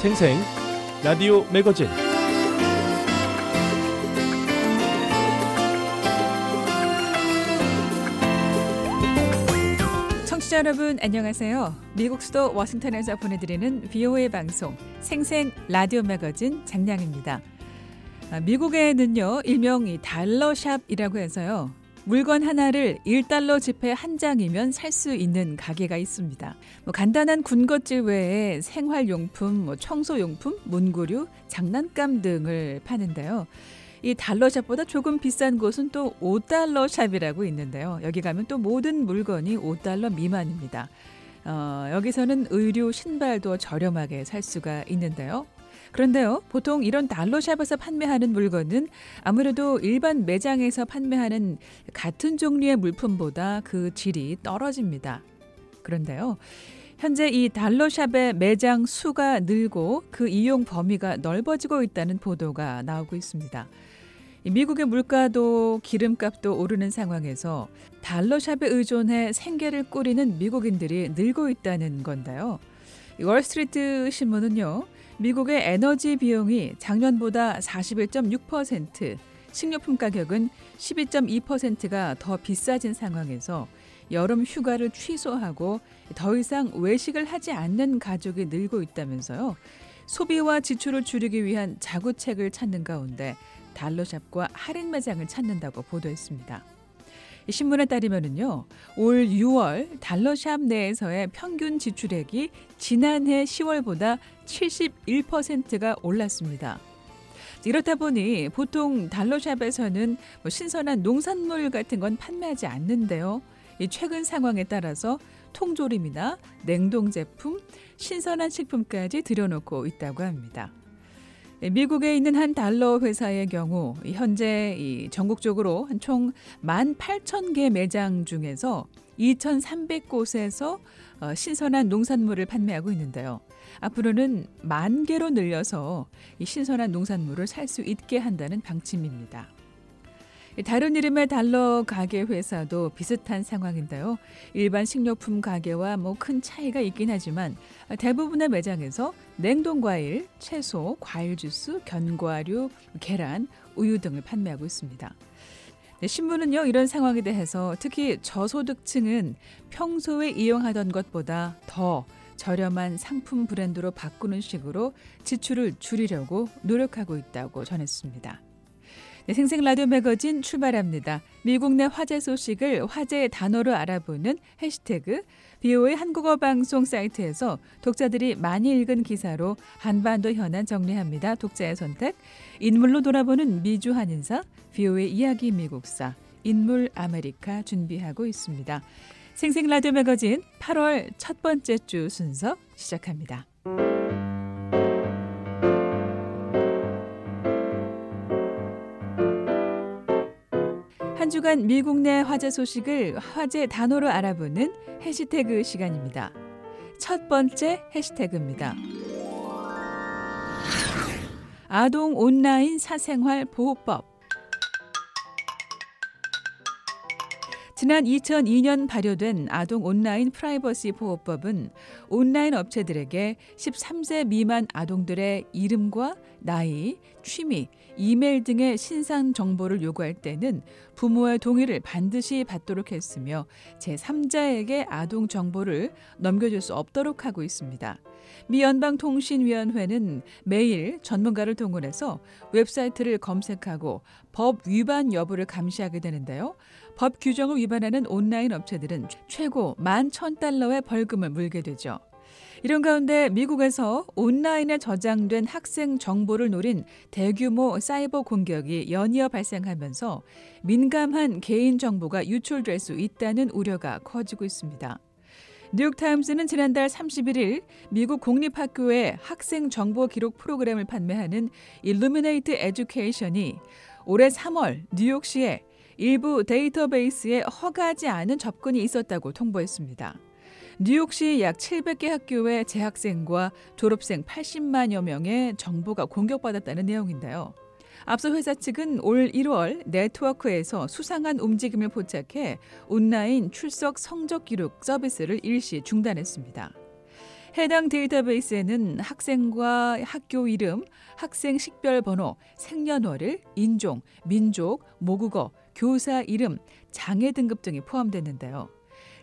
생생 라디오 매거진 청취자 여러분 안녕하세요. 미국 수도 워싱턴에서 보내드리는 VOA 방송 생생 라디오 매거진 장량입니다. 아, 미국에는요 일명 이 달러샵이라고 해서요 물건 하나를 1달러 지폐 한 장이면 살 수 있는 가게가 있습니다. 뭐 간단한 군것질 외에 생활용품, 뭐 청소용품, 문구류, 장난감 등을 파는데요. 이 달러샵보다 조금 비싼 곳은 또 5달러 샵이라고 있는데요. 여기 가면 또 모든 물건이 5달러 미만입니다. 어, 여기서는 의류, 신발도 저렴하게 살 수가 있는데요. 그런데요, 보통 이런 달러샵에서 판매하는 물건은 아무래도 일반 매장에서 판매하는 같은 종류의 물품보다 그 질이 떨어집니다. 그런데요, 현재 이 달러샵의 매장 수가 늘고 그 이용 범위가 넓어지고 있다는 보도가 나오고 있습니다. 미국의 물가도 기름값도 오르는 상황에서 달러샵에 의존해 생계를 꾸리는 미국인들이 늘고 있다는 건데요. 월스트리트 신문은요. 미국의 에너지 비용이 작년보다 41.6%, 식료품 가격은 12.2%가 더 비싸진 상황에서 여름 휴가를 취소하고 더 이상 외식을 하지 않는 가족이 늘고 있다면서요. 소비와 지출을 줄이기 위한 자구책을 찾는 가운데 달러샵과 할인 매장을 찾는다고 보도했습니다. 신문에 따르면은요, 올 6월 달러샵 내에서의 평균 지출액이 지난해 10월보다 71%가 올랐습니다. 이렇다 보니 보통 달러샵에서는 뭐 신선한 농산물 같은 건 판매하지 않는데요. 이 최근 상황에 따라서 통조림이나 냉동 제품, 신선한 식품까지 들여놓고 있다고 합니다. 미국에 있는 한 달러 회사의 경우 현재 전국적으로 총 18,000개 매장 중에서 2,300곳에서 어, 신선한 농산물을 판매하고 있는데요. 앞으로는 만 개로 늘려서 신선한 농산물을 살 수 있게 한다는 방침입니다. 다른 이름의 달러 가게 회사도 비슷한 상황인데요. 일반 식료품 가게와 뭐 큰 차이가 있긴 하지만 대부분의 매장에서 냉동 과일, 채소, 과일 주스, 견과류, 계란, 우유 등을 판매하고 있습니다. 네, 신문은요 이런 상황에 대해서 특히 저소득층은 평소에 이용하던 것보다 더 저렴한 상품 브랜드로 바꾸는 식으로 지출을 줄이려고 노력하고 있다고 전했습니다. 네, 생생 라디오 매거진 출발합니다. 미국 내 화제 소식을 화제의 단어로 알아보는 해시태그 BO의 한국어 방송 사이트에서 독자들이 많이 읽은 기사로 한반도 현안 정리합니다. 독자의 선택 인물로 돌아보는 미주 한인사 VOA의 이야기 미국사 인물 아메리카 준비하고 있습니다. 생생 라디오 매거진 8월 첫 번째 주 순서 시작합니다. 한 주간 미국 내 화제 소식을 화제 단어로 알아보는 해시태그 시간입니다. 첫 번째 해시태그입니다. 아동 온라인 사생활 보호법 지난 2002년 발효된 아동 온라인 프라이버시 보호법은 온라인 업체들에게 13세 미만 아동들의 이름과 나이, 취미, 이메일 등의 신상 정보를 요구할 때는 부모의 동의를 반드시 받도록 했으며 제3자에게 아동 정보를 넘겨줄 수 없도록 하고 있습니다. 미 연방통신위원회는 매일 전문가를 동원해서 웹사이트를 검색하고 법 위반 여부를 감시하게 되는데요. 법 규정을 위반하는 온라인 업체들은 최고 11,000달러의 벌금을 물게 되죠. 이런 가운데 미국에서 온라인에 저장된 학생 정보를 노린 대규모 사이버 공격이 연이어 발생하면서 민감한 개인 정보가 유출될 수 있다는 우려가 커지고 있습니다. 뉴욕타임스는 지난달 31일 미국 공립학교의 학생 정보 기록 프로그램을 판매하는 일루미네이트 에듀케이션이 올해 3월 뉴욕시에 일부 데이터베이스에 허가하지 않은 접근이 있었다고 통보했습니다. 뉴욕시 약 700개 학교의 재학생과 졸업생 80만여 명의 정보가 공격받았다는 내용인데요. 앞서 회사 측은 올 1월 네트워크에서 수상한 움직임을 포착해 온라인 출석 성적 기록 서비스를 일시 중단했습니다. 해당 데이터베이스에는 학생과 학교 이름, 학생 식별 번호, 생년월일, 인종, 민족, 모국어, 교사 이름, 장애 등급 등이 포함됐는데요.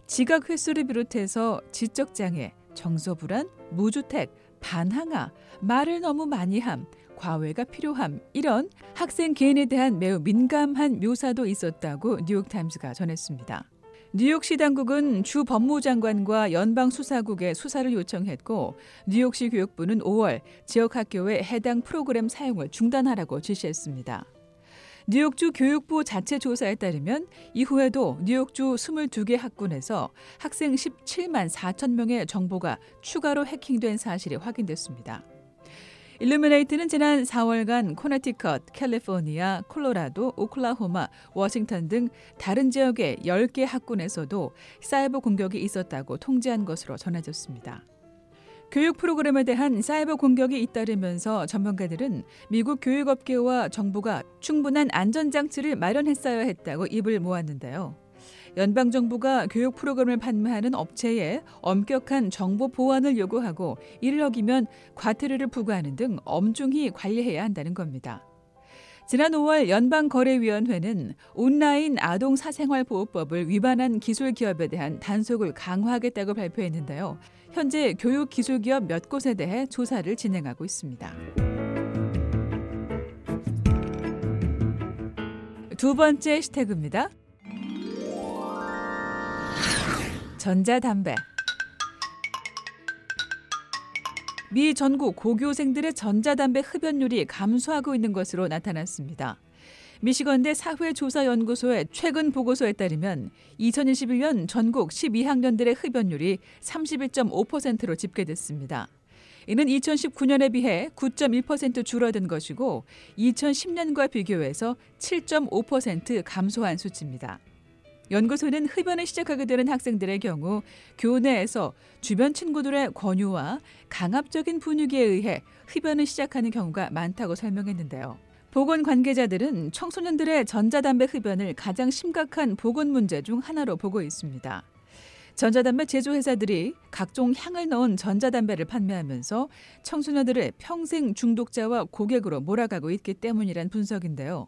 지각 횟수를 비롯해서 지적 장애, 정서 불안, 무주택, 반항아, 말을 너무 많이 함, 과외가 필요함 이런 학생 개인에 대한 매우 민감한 묘사도 있었다고 뉴욕타임스가 전했습니다. 뉴욕시 당국은 주 법무장관과 연방 수사국에 수사를 요청했고 뉴욕시 교육부는 5월 지역 학교의 해당 프로그램 사용을 중단하라고 지시했습니다. 뉴욕주 교육부 자체 조사에 따르면 이후에도 뉴욕주 22개 학군에서 학생 17만 4천 명의 정보가 추가로 해킹된 사실이 확인됐습니다. 일루미네이트는 지난 4월간 코네티컷, 캘리포니아, 콜로라도, 오클라호마, 워싱턴 등 다른 지역의 10개 학군에서도 사이버 공격이 있었다고 통지한 것으로 전해졌습니다. 교육 프로그램에 대한 사이버 공격이 잇따르면서 전문가들은 미국 교육업계와 정부가 충분한 안전장치를 마련했어야 했다고 입을 모았는데요. 연방정부가 교육 프로그램을 판매하는 업체에 엄격한 정보 보안을 요구하고 이를 어기면 과태료를 부과하는 등 엄중히 관리해야 한다는 겁니다. 지난 5월 연방거래위원회는 온라인 아동 사생활 보호법을 위반한 기술 기업에 대한 단속을 강화하겠다고 발표했는데요. 현재 교육 기술 기업 몇 곳에 대해 조사를 진행하고 있습니다. 두 번째 해시태그입니다. 전자담배. 미 전국 고교생들의 전자담배 흡연율이 감소하고 있는 것으로 나타났습니다. 미시건대 사회조사연구소의 최근 보고서에 따르면 2021년 전국 12학년들의 흡연율이 31.5%로 집계됐습니다. 이는 2019년에 비해 9.1% 줄어든 것이고 2010년과 비교해서 7.5% 감소한 수치입니다. 연구소는 흡연을 시작하게 되는 학생들의 경우 교내에서 주변 친구들의 권유와 강압적인 분위기에 의해 흡연을 시작하는 경우가 많다고 설명했는데요. 보건 관계자들은 청소년들의 전자담배 흡연을 가장 심각한 보건 문제 중 하나로 보고 있습니다. 전자담배 제조회사들이 각종 향을 넣은 전자담배를 판매하면서 청소년들을 평생 중독자와 고객으로 몰아가고 있기 때문이란 분석인데요.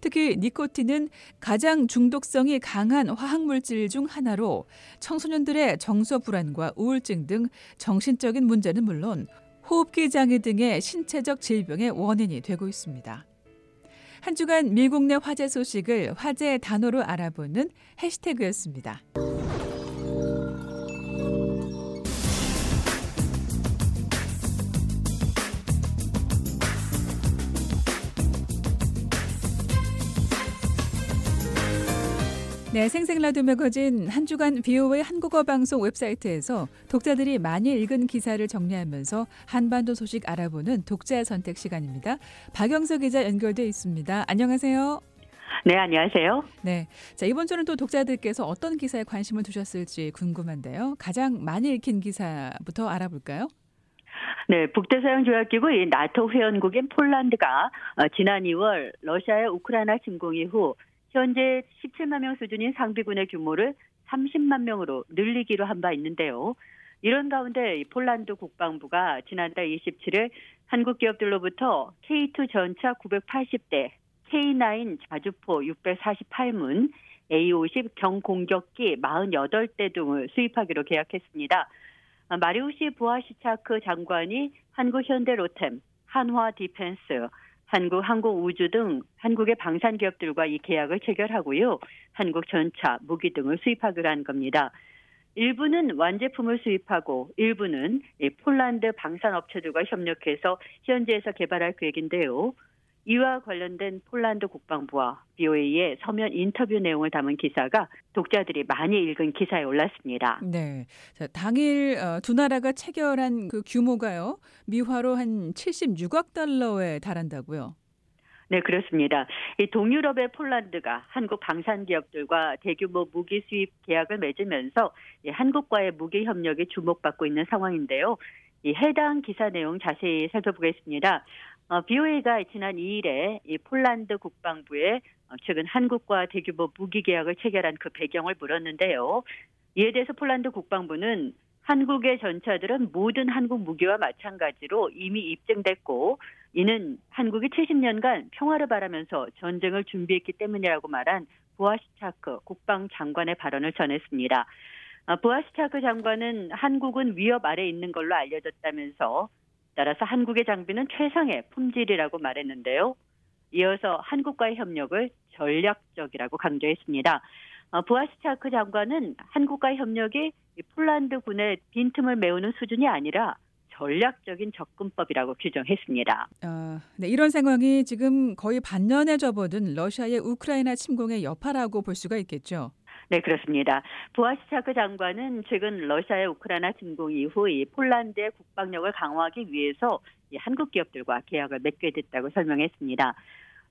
특히 니코틴은 가장 중독성이 강한 화학물질 중 하나로 청소년들의 정서 불안과 우울증 등 정신적인 문제는 물론 호흡기 장애 등의 신체적 질병의 원인이 되고 있습니다. 한 주간 미국 내 화제 소식을 화제 단어로 알아보는 해시태그였습니다. 네, 생생 라디오 매거진 한 주간 BO의 한국어 방송 웹사이트에서 독자들이 많이 읽은 기사를 정리하면서 한반도 소식 알아보는 독자 선택 시간입니다. 박영석 기자 연결돼 있습니다. 안녕하세요. 네, 안녕하세요. 네. 자, 이번 주는 또 독자들께서 어떤 기사에 관심을 두셨을지 궁금한데요. 가장 많이 읽힌 기사부터 알아볼까요? 네, 북대서양 조약기구 나토 회원국인 폴란드가 어, 지난 2월 러시아의 우크라이나 침공 이후 현재 17만 명 수준인 상비군의 규모를 30만 명으로 늘리기로 한 바 있는데요. 이런 가운데 폴란드 국방부가 지난달 27일 한국 기업들로부터 K2 전차 980대, K9 자주포 648문, A50 경공격기 48대 등을 수입하기로 계약했습니다. 마리우시 부하시차크 장관이 한국현대로템, 한화 디펜스, 한국 항공우주 등 한국의 방산 기업들과 이 계약을 체결하고요. 한국 전차, 무기 등을 수입하기로 한 겁니다. 일부는 완제품을 수입하고 일부는 폴란드 방산 업체들과 협력해서 현지에서 개발할 계획인데요. 이와 관련된 폴란드 국방부와 VOA의 서면 인터뷰 내용을 담은 기사가 독자들이 많이 읽은 기사에 올랐습니다. 네. 자, 당일 어, 두 나라가 체결한 그 규모가요. 미화로 한 76억 달러에 달한다고요. 네, 그렇습니다. 이 동유럽의 폴란드가 한국 방산 기업들과 대규모 무기 수입 계약을 맺으면서 한국과의 무기 협력이 주목받고 있는 상황인데요. 이 해당 기사 내용 자세히 살펴보겠습니다. 어, BOA가 지난 2일에 이 폴란드 국방부에 어, 최근 한국과 대규모 무기 계약을 체결한 그 배경을 물었는데요. 이에 대해서 폴란드 국방부는 한국의 전차들은 모든 한국 무기와 마찬가지로 이미 입증됐고 이는 한국이 70년간 평화를 바라면서 전쟁을 준비했기 때문이라고 말한 부하시차크 국방장관의 발언을 전했습니다. 아, 부하시차크 장관은 한국은 위협 아래 있는 걸로 알려졌다면서 따라서 한국의 장비는 최상의 품질이라고 말했는데요. 이어서 한국과의 협력을 전략적이라고 강조했습니다. 어, 부하시차크 장관은 한국과의 협력이 폴란드 군의 빈틈을 메우는 수준이 아니라 전략적인 접근법이라고 규정했습니다. 어, 네, 이런 상황이 지금 거의 반년에 접어든 러시아의 우크라이나 침공의 여파라고 볼 수가 있겠죠. 네, 그렇습니다. 부하시차크 장관은 최근 러시아의 우크라이나 침공 이후 이 폴란드의 국방력을 강화하기 위해서 이 한국 기업들과 계약을 맺게 됐다고 설명했습니다.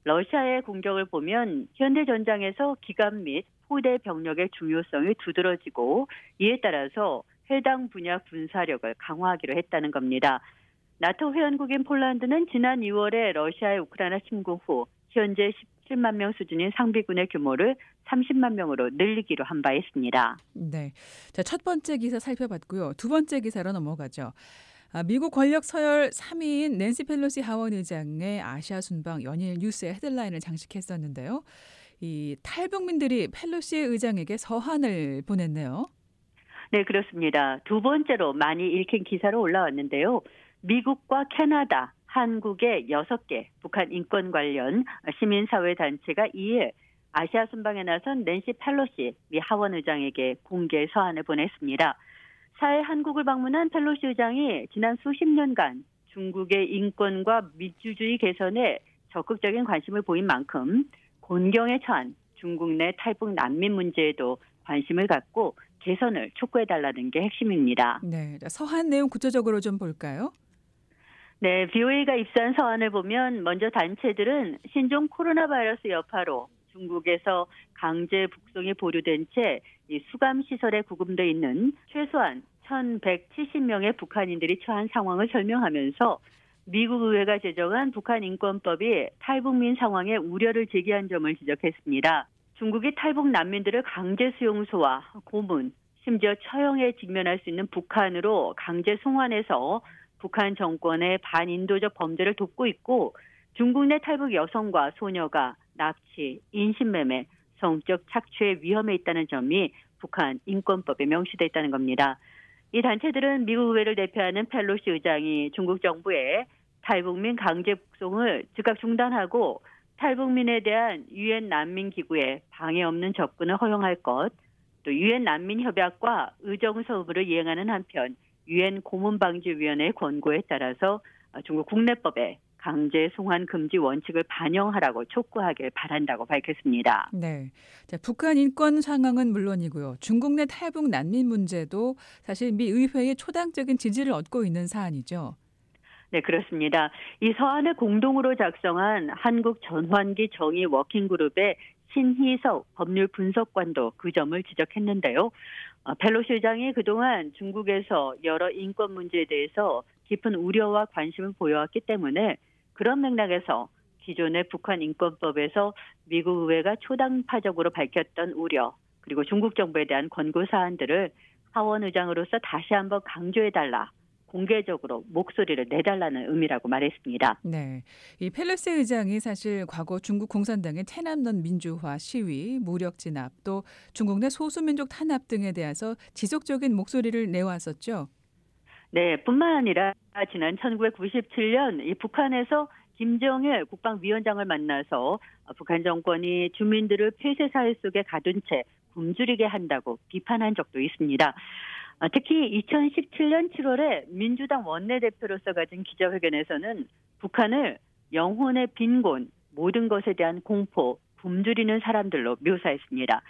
러시아의 공격을 보면 현대 전장에서 기갑 및 포대 병력의 중요성이 두드러지고 이에 따라서 해당 분야 군사력을 강화하기로 했다는 겁니다. 나토 회원국인 폴란드는 지난 2월에 러시아의 우크라이나 침공 후 현재 17만 명 수준인 상비군의 규모를 30만 명으로 늘리기로 한 바 있습니다. 네. 자, 첫 번째 기사 살펴봤고요. 두 번째 기사로 넘어가죠. 아, 미국 권력 서열 3위인 낸시 펠로시 하원 의장의 아시아 순방 연일 뉴스의 헤드라인을 장식했었는데요. 이 탈북민들이 펠로시 의장에게 서한을 보냈네요. 네, 그렇습니다. 두 번째로 많이 읽힌 기사로 올라왔는데요. 미국과 캐나다, 한국의 6개 북한 인권 관련 시민사회 단체가 이에 아시아 순방에 나선 낸시 펠로시 미 하원 의장에게 공개 서한을 보냈습니다. 사회 한국을 방문한 펠로시 의장이 지난 수십 년간 중국의 인권과 민주주의 개선에 적극적인 관심을 보인 만큼 곤경에 처한 중국 내 탈북 난민 문제에도 관심을 갖고 개선을 촉구해달라는 게 핵심입니다. 네, 서한 내용 구체적으로 좀 볼까요? 네, BOA가 입수한 서한을 보면 먼저 단체들은 신종 코로나 바이러스 여파로 중국에서 강제 북송이 보류된 채 수감 시설에 구금돼 있는 최소한 1,170명의 북한인들이 처한 상황을 설명하면서 미국 의회가 제정한 북한 인권법이 탈북민 상황에 우려를 제기한 점을 지적했습니다. 중국이 탈북 난민들을 강제 수용소와 고문, 심지어 처형에 직면할 수 있는 북한으로 강제 송환해서 북한 정권의 반인도적 범죄를 돕고 있고 중국 내 탈북 여성과 소녀가 납치, 인신매매, 성적 착취의 위험에 있다는 점이 북한 인권법에 명시돼 있다는 겁니다. 이 단체들은 미국 의회를 대표하는 펠로시 의장이 중국 정부에 탈북민 강제 북송을 즉각 중단하고 탈북민에 대한 유엔 난민 기구에 방해 없는 접근을 허용할 것, 또 유엔 난민 협약과 의정 서부를 이행하는 한편 유엔 고문 방지 위원회 권고에 따라서 중국 국내법에 강제 송환 금지 원칙을 반영하라고 촉구하길 바란다고 밝혔습니다. 네. 자, 북한 인권 상황은 물론이고요. 중국 내 탈북 난민 문제도 사실 미 의회의 초당적인 지지를 얻고 있는 사안이죠. 네, 그렇습니다. 이 서한을 공동으로 작성한 한국 전환기 정의 워킹그룹의 신희석 법률 분석관도 그 점을 지적했는데요. 어, 펠로시 의장이 그동안 중국에서 여러 인권 문제에 대해서 깊은 우려와 관심을 보여왔기 때문에 그런 맥락에서 기존의 북한 인권법에서 미국 의회가 초당파적으로 밝혔던 우려 그리고 중국 정부에 대한 권고 사안들을 하원 의장으로서 다시 한번 강조해달라. 공개적으로 목소리를 내달라는 의미라고 말했습니다. 네. 이 펠레스 의장이 사실 과거 중국 공산당의 테남넌 민주화 시위, 무력 진압, 또 중국 내 소수민족 탄압 등에 대해서 지속적인 목소리를 내왔었죠. 네, 뿐만 아니라 지난 1997년 이 북한에서 김정일 국방위원장을 만나서 북한 정권이 주민들을 폐쇄 사회 속에 가둔 채 굶주리게 한다고 비판한 적도 있습니다. 특히 2017년 7월에 민주당 원내대표로서 가진 기자회견에서는 북한을 영혼의 빈곤, 모든 것에 대한 공포, 굶주리는 사람들로 묘사했습니다.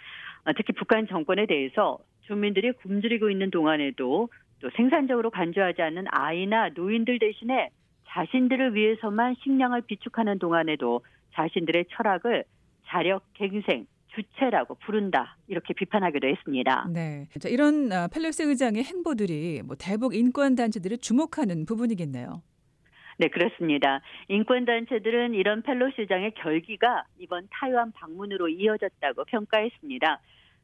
특히 북한 정권에 대해서 주민들이 굶주리고 있는 동안에도 또 생산적으로 간주하지 않는 아이나 노인들 대신에 자신들을 위해서만 식량을 비축하는 동안에도 자신들의 철학을 자력 갱생, 주체라고 부른다 이렇게 비판하기도 했습니다. 네, 자, 이런 어, 펠로시 의장의 행보들이 뭐 대북 인권 단체들이 주목하는 부분이겠네요. 네, 그렇습니다. 인권 단체들은 이런 펠로시 의장의 결기가 이번 타이완 방문으로 이어졌다고 평가했습니다.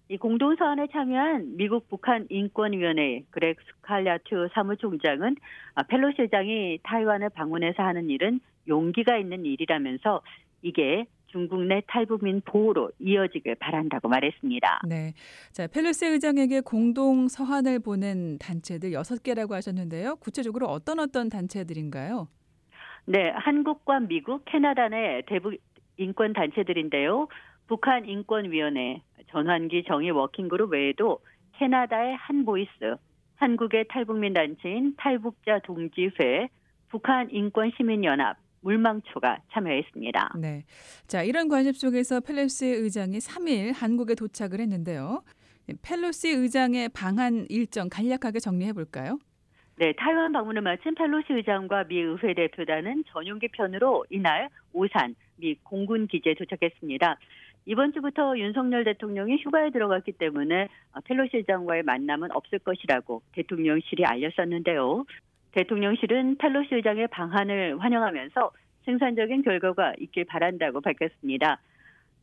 이 공동서한에 참여한 미국 북한 인권위원회 그렉 스칼라튜 사무총장은 아, 펠로시 의장이 타이완을 방문해서 하는 일은 용기가 있는 일이라면서 이게 중국 내 탈북민 보호로 이어지길 바란다고 말했습니다. 네. 자, 펠로시 의장에게 공동 서한을 보낸 단체들 여섯 개라고 하셨는데요. 구체적으로 어떤 어떤 단체들인가요? 네, 한국과 미국, 캐나다 내 대북 인권 단체들인데요. 북한 인권위원회, 전환기 정의 워킹그룹 외에도 캐나다의 한보이스, 한국의 탈북민 단체인 탈북자 동지회, 북한 인권 시민연합, 물망초가 참여했습니다. 네. 자, 이런 관심 속에서 펠로시 의장이 3일 한국에 도착을 했는데요. 펠로시 의장의 방한 일정 간략하게 정리해 볼까요? 네, 타이완 방문을 마친 펠로시 의장과 미 의회 대표단은 전용기 편으로 이날 오산 미 공군 기지에 도착했습니다. 이번 주부터 윤석열 대통령이 휴가에 들어갔기 때문에 펠로시 의장과의 만남은 없을 것이라고 대통령실이 알렸었는데요. 대통령실은 펠로시 의장의 방한을 환영하면서 생산적인 결과가 있길 바란다고 밝혔습니다.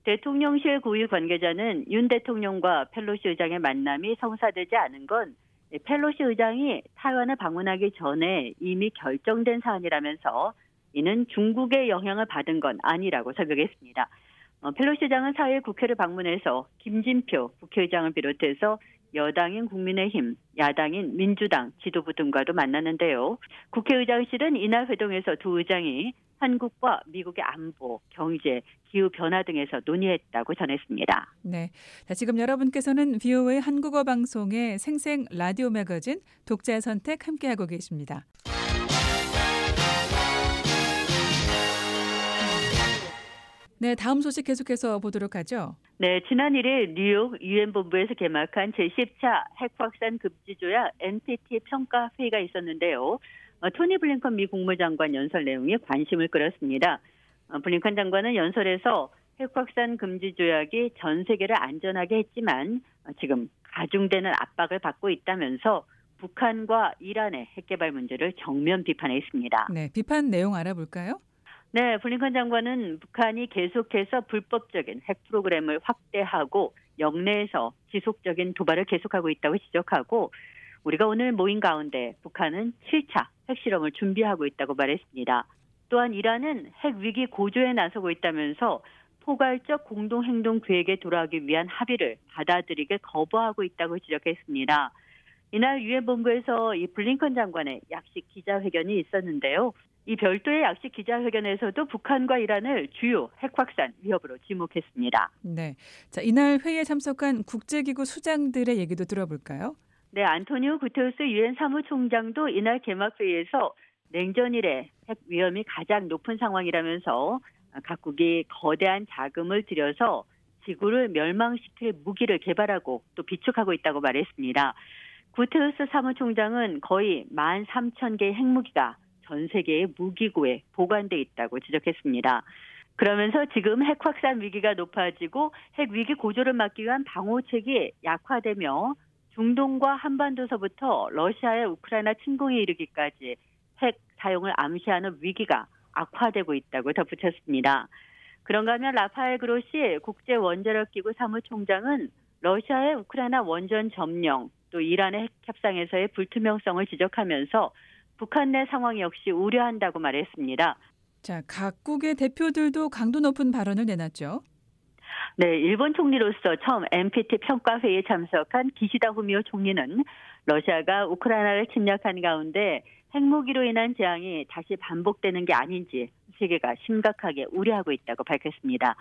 대통령실 고위 관계자는 윤 대통령과 펠로시 의장의 만남이 성사되지 않은 건 펠로시 의장이 타이완을 방문하기 전에 이미 결정된 사안이라면서 이는 중국의 영향을 받은 건 아니라고 설명했습니다. 어, 펠로시 의장은 4일 국회를 방문해서 김진표 국회의장을 비롯해서 여당인 국민의힘, 야당인 민주당 지도부 등과도 만났는데요. 국회의장실은 이날 회동에서 두 의장이 한국과 미국의 안보, 경제, 기후 변화 등에서 논의했다고 전했습니다. 네. 자, 지금 여러분께서는 VOA 한국어 방송의 생생 라디오 매거진 독자 선택 함께하고 계십니다. 네, 다음 소식 계속해서 보도록 하죠. 네, 지난 1일 뉴욕 유엔 본부에서 개막한 제10차 핵 확산 금지 조약 NPT 평가 회의가 있었는데요. 어, 토니 블링컨 미 국무장관 연설 내용에 관심을 끌었습니다. 어, 블링컨 장관은 연설에서 핵 확산 금지 조약이 전 세계를 안전하게 했지만 어, 지금 가중되는 압박을 받고 있다면서 북한과 이란의 핵 개발 문제를 정면 비판했습니다. 네, 비판 내용 알아볼까요? 네, 블링컨 장관은 북한이 계속해서 불법적인 핵 프로그램을 확대하고 영내에서 지속적인 도발을 계속하고 있다고 지적하고 우리가 오늘 모인 가운데 북한은 7차 핵실험을 준비하고 있다고 말했습니다. 또한 이란은 핵 위기 고조에 나서고 있다면서 포괄적 공동행동 계획에 돌아가기 위한 합의를 받아들이게 거부하고 있다고 지적했습니다. 이날 유엔 본부에서 이 블링컨 장관의 약식 기자회견이 있었는데요. 이 별도의 약식 기자회견에서도 북한과 이란을 주요 핵 확산 위협으로 지목했습니다. 네. 자, 이날 회의에 참석한 국제기구 수장들의 얘기도 들어볼까요? 네, 안토니오 구테우스 유엔 사무총장도 이날 개막 회의에서 냉전 이래 핵 위험이 가장 높은 상황이라면서 각국이 거대한 자금을 들여서 지구를 멸망시킬 무기를 개발하고 또 비축하고 있다고 말했습니다. 구테우스 사무총장은 거의 1만 3천 개의 핵무기가 전 세계의 무기고에 보관돼 있다고 지적했습니다. 그러면서 지금 핵 확산 위기가 높아지고 핵 위기 고조를 막기 위한 방호책이 약화되며 중동과 한반도서부터 러시아의 우크라이나 침공에 이르기까지 핵 사용을 암시하는 위기가 악화되고 있다고 덧붙였습니다. 그런가 하면 라파엘 그로시 국제 원자력 기구 사무총장은 러시아의 우크라이나 원전 점령 또 이란의 핵 협상에서의 불투명성을 지적하면서 북한 내 상황 역시 우려한다고 말했습니다. 자, 각국의 대표들도 강도 높은 발언을 내놨죠. 네, 일본 총리로서 처음 NPT 평가 회의에 참석한 기시다 후미오 총리는 러시아가 우크라이나를 침략한 가운데 핵무기로 인한 재앙이 다시 반복되는 게 아닌지 세계가 심각하게 우려하고 있다고 밝혔습니다.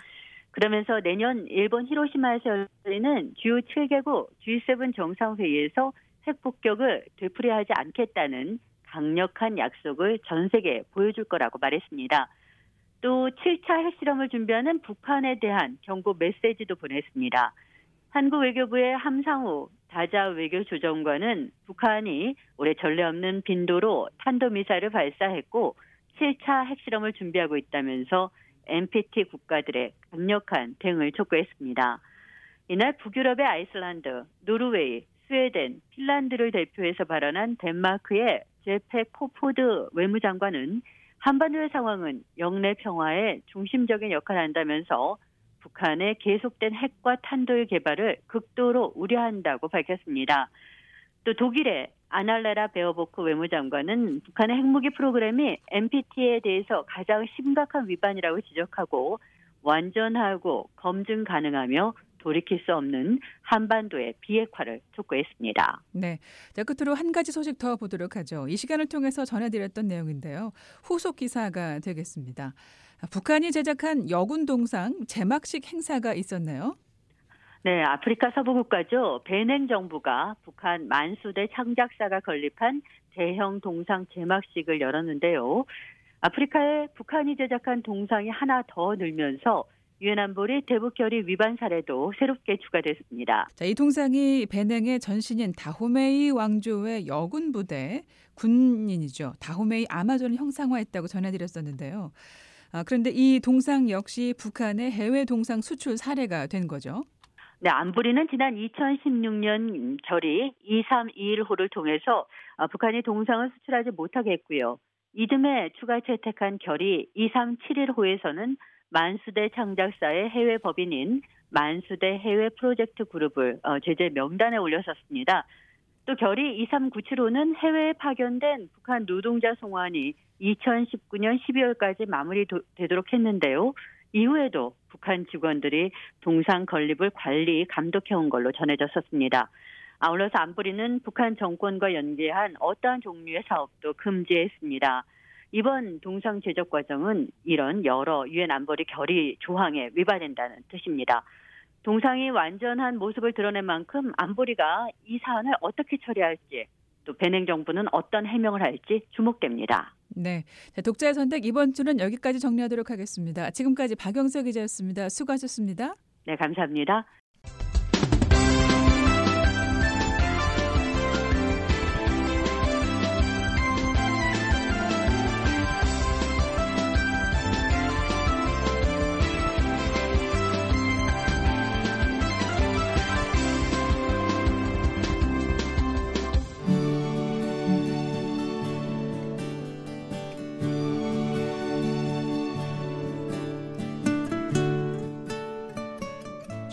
그러면서 내년 일본 히로시마에서 열리는 주요 7개국 G7 정상회의에서 핵 폭격을 되풀이하지 않겠다는 강력한 약속을 전 세계에 보여줄 거라고 말했습니다. 또 7차 핵실험을 준비하는 북한에 대한 경고 메시지도 보냈습니다. 한국 외교부의 함상욱 다자 외교조정관은 북한이 올해 전례 없는 빈도로 탄도미사일을 발사했고 7차 핵실험을 준비하고 있다면서 NPT 국가들의 강력한 대응을 촉구했습니다. 이날 북유럽의 아이슬란드, 노르웨이, 스웨덴, 핀란드를 대표해서 발언한 덴마크의 제페 코포드 외무장관은 한반도의 상황은 영내 평화에 중심적인 역할을 한다면서 북한의 계속된 핵과 탄도의 개발을 극도로 우려한다고 밝혔습니다. 또 독일의 아날레라 베어보크 외무장관은 북한의 핵무기 프로그램이 NPT에 대해서 가장 심각한 위반이라고 지적하고 완전하고 검증 가능하며 돌이킬 수 없는 한반도의 비핵화를 촉구했습니다. 네. 자, 끝으로 한 가지 소식 더 보도록 하죠. 이 시간을 통해서 전해드렸던 내용인데요. 후속 기사가 되겠습니다. 북한이 제작한 여군 동상 제막식 행사가 있었네요. 네, 아프리카 서부 국가죠. 베냉 정부가 북한 만수대 창작사가 건립한 대형 동상 제막식을 열었는데요. 아프리카에 북한이 제작한 동상이 하나 더 늘면서 유엔 안보리 대북 결의 위반 사례도 새롭게 추가됐습니다. 자, 이 동상이 베냉의 전신인 다호메이 왕조의 여군 부대 군인이죠. 다호메이 아마존을 형상화했다고 전해드렸었는데요. 아, 그런데 이 동상 역시 북한의 해외 동상 수출 사례가 된 거죠. 네, 안보리는 지난 2016년 결의 2321호를 통해서 어, 북한이 동상을 수출하지 못하게 했고요. 이듬해 추가 채택한 결의 2371호에서는 만수대 창작사의 해외 법인인 만수대 해외 프로젝트 그룹을 어, 제재 명단에 올렸었습니다. 또 결의 2397호는 해외에 파견된 북한 노동자 송환이 2019년 12월까지 마무리되도록 했는데요. 이후에도 북한 직원들이 동상 건립을 관리, 감독해온 걸로 전해졌었습니다. 아울러서 안보리는 북한 정권과 연계한 어떠한 종류의 사업도 금지했습니다. 이번 동상 제작 과정은 이런 여러 유엔 안보리 결의 조항에 위반된다는 뜻입니다. 동상이 완전한 모습을 드러낸 만큼 안보리가 이 사안을 어떻게 처리할지 또 베냉 정부는 어떤 해명을 할지 주목됩니다. 네. 자, 독자의 선택 이번 주는 여기까지 정리하도록 하겠습니다. 지금까지 박영석 기자였습니다. 수고하셨습니다. 네, 감사합니다.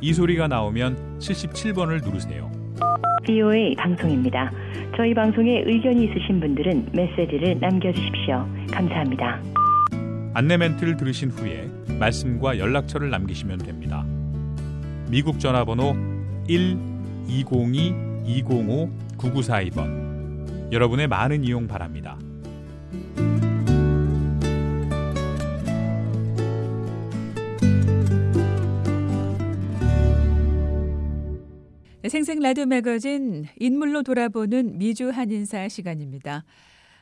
이 소리가 나오면 77번을 누르세요. VOA 방송입니다. 저희 방송에 의견이 있으신 분들은 메시지를 남겨주십시오. 감사합니다. 안내 멘트를 들으신 후에 말씀과 연락처를 남기시면 됩니다. 미국 전화번호 1-202-205-9942번 여러분의 많은 이용 바랍니다. 생생 라디오 매거진 인물로 돌아보는 미주 한인사 시간입니다.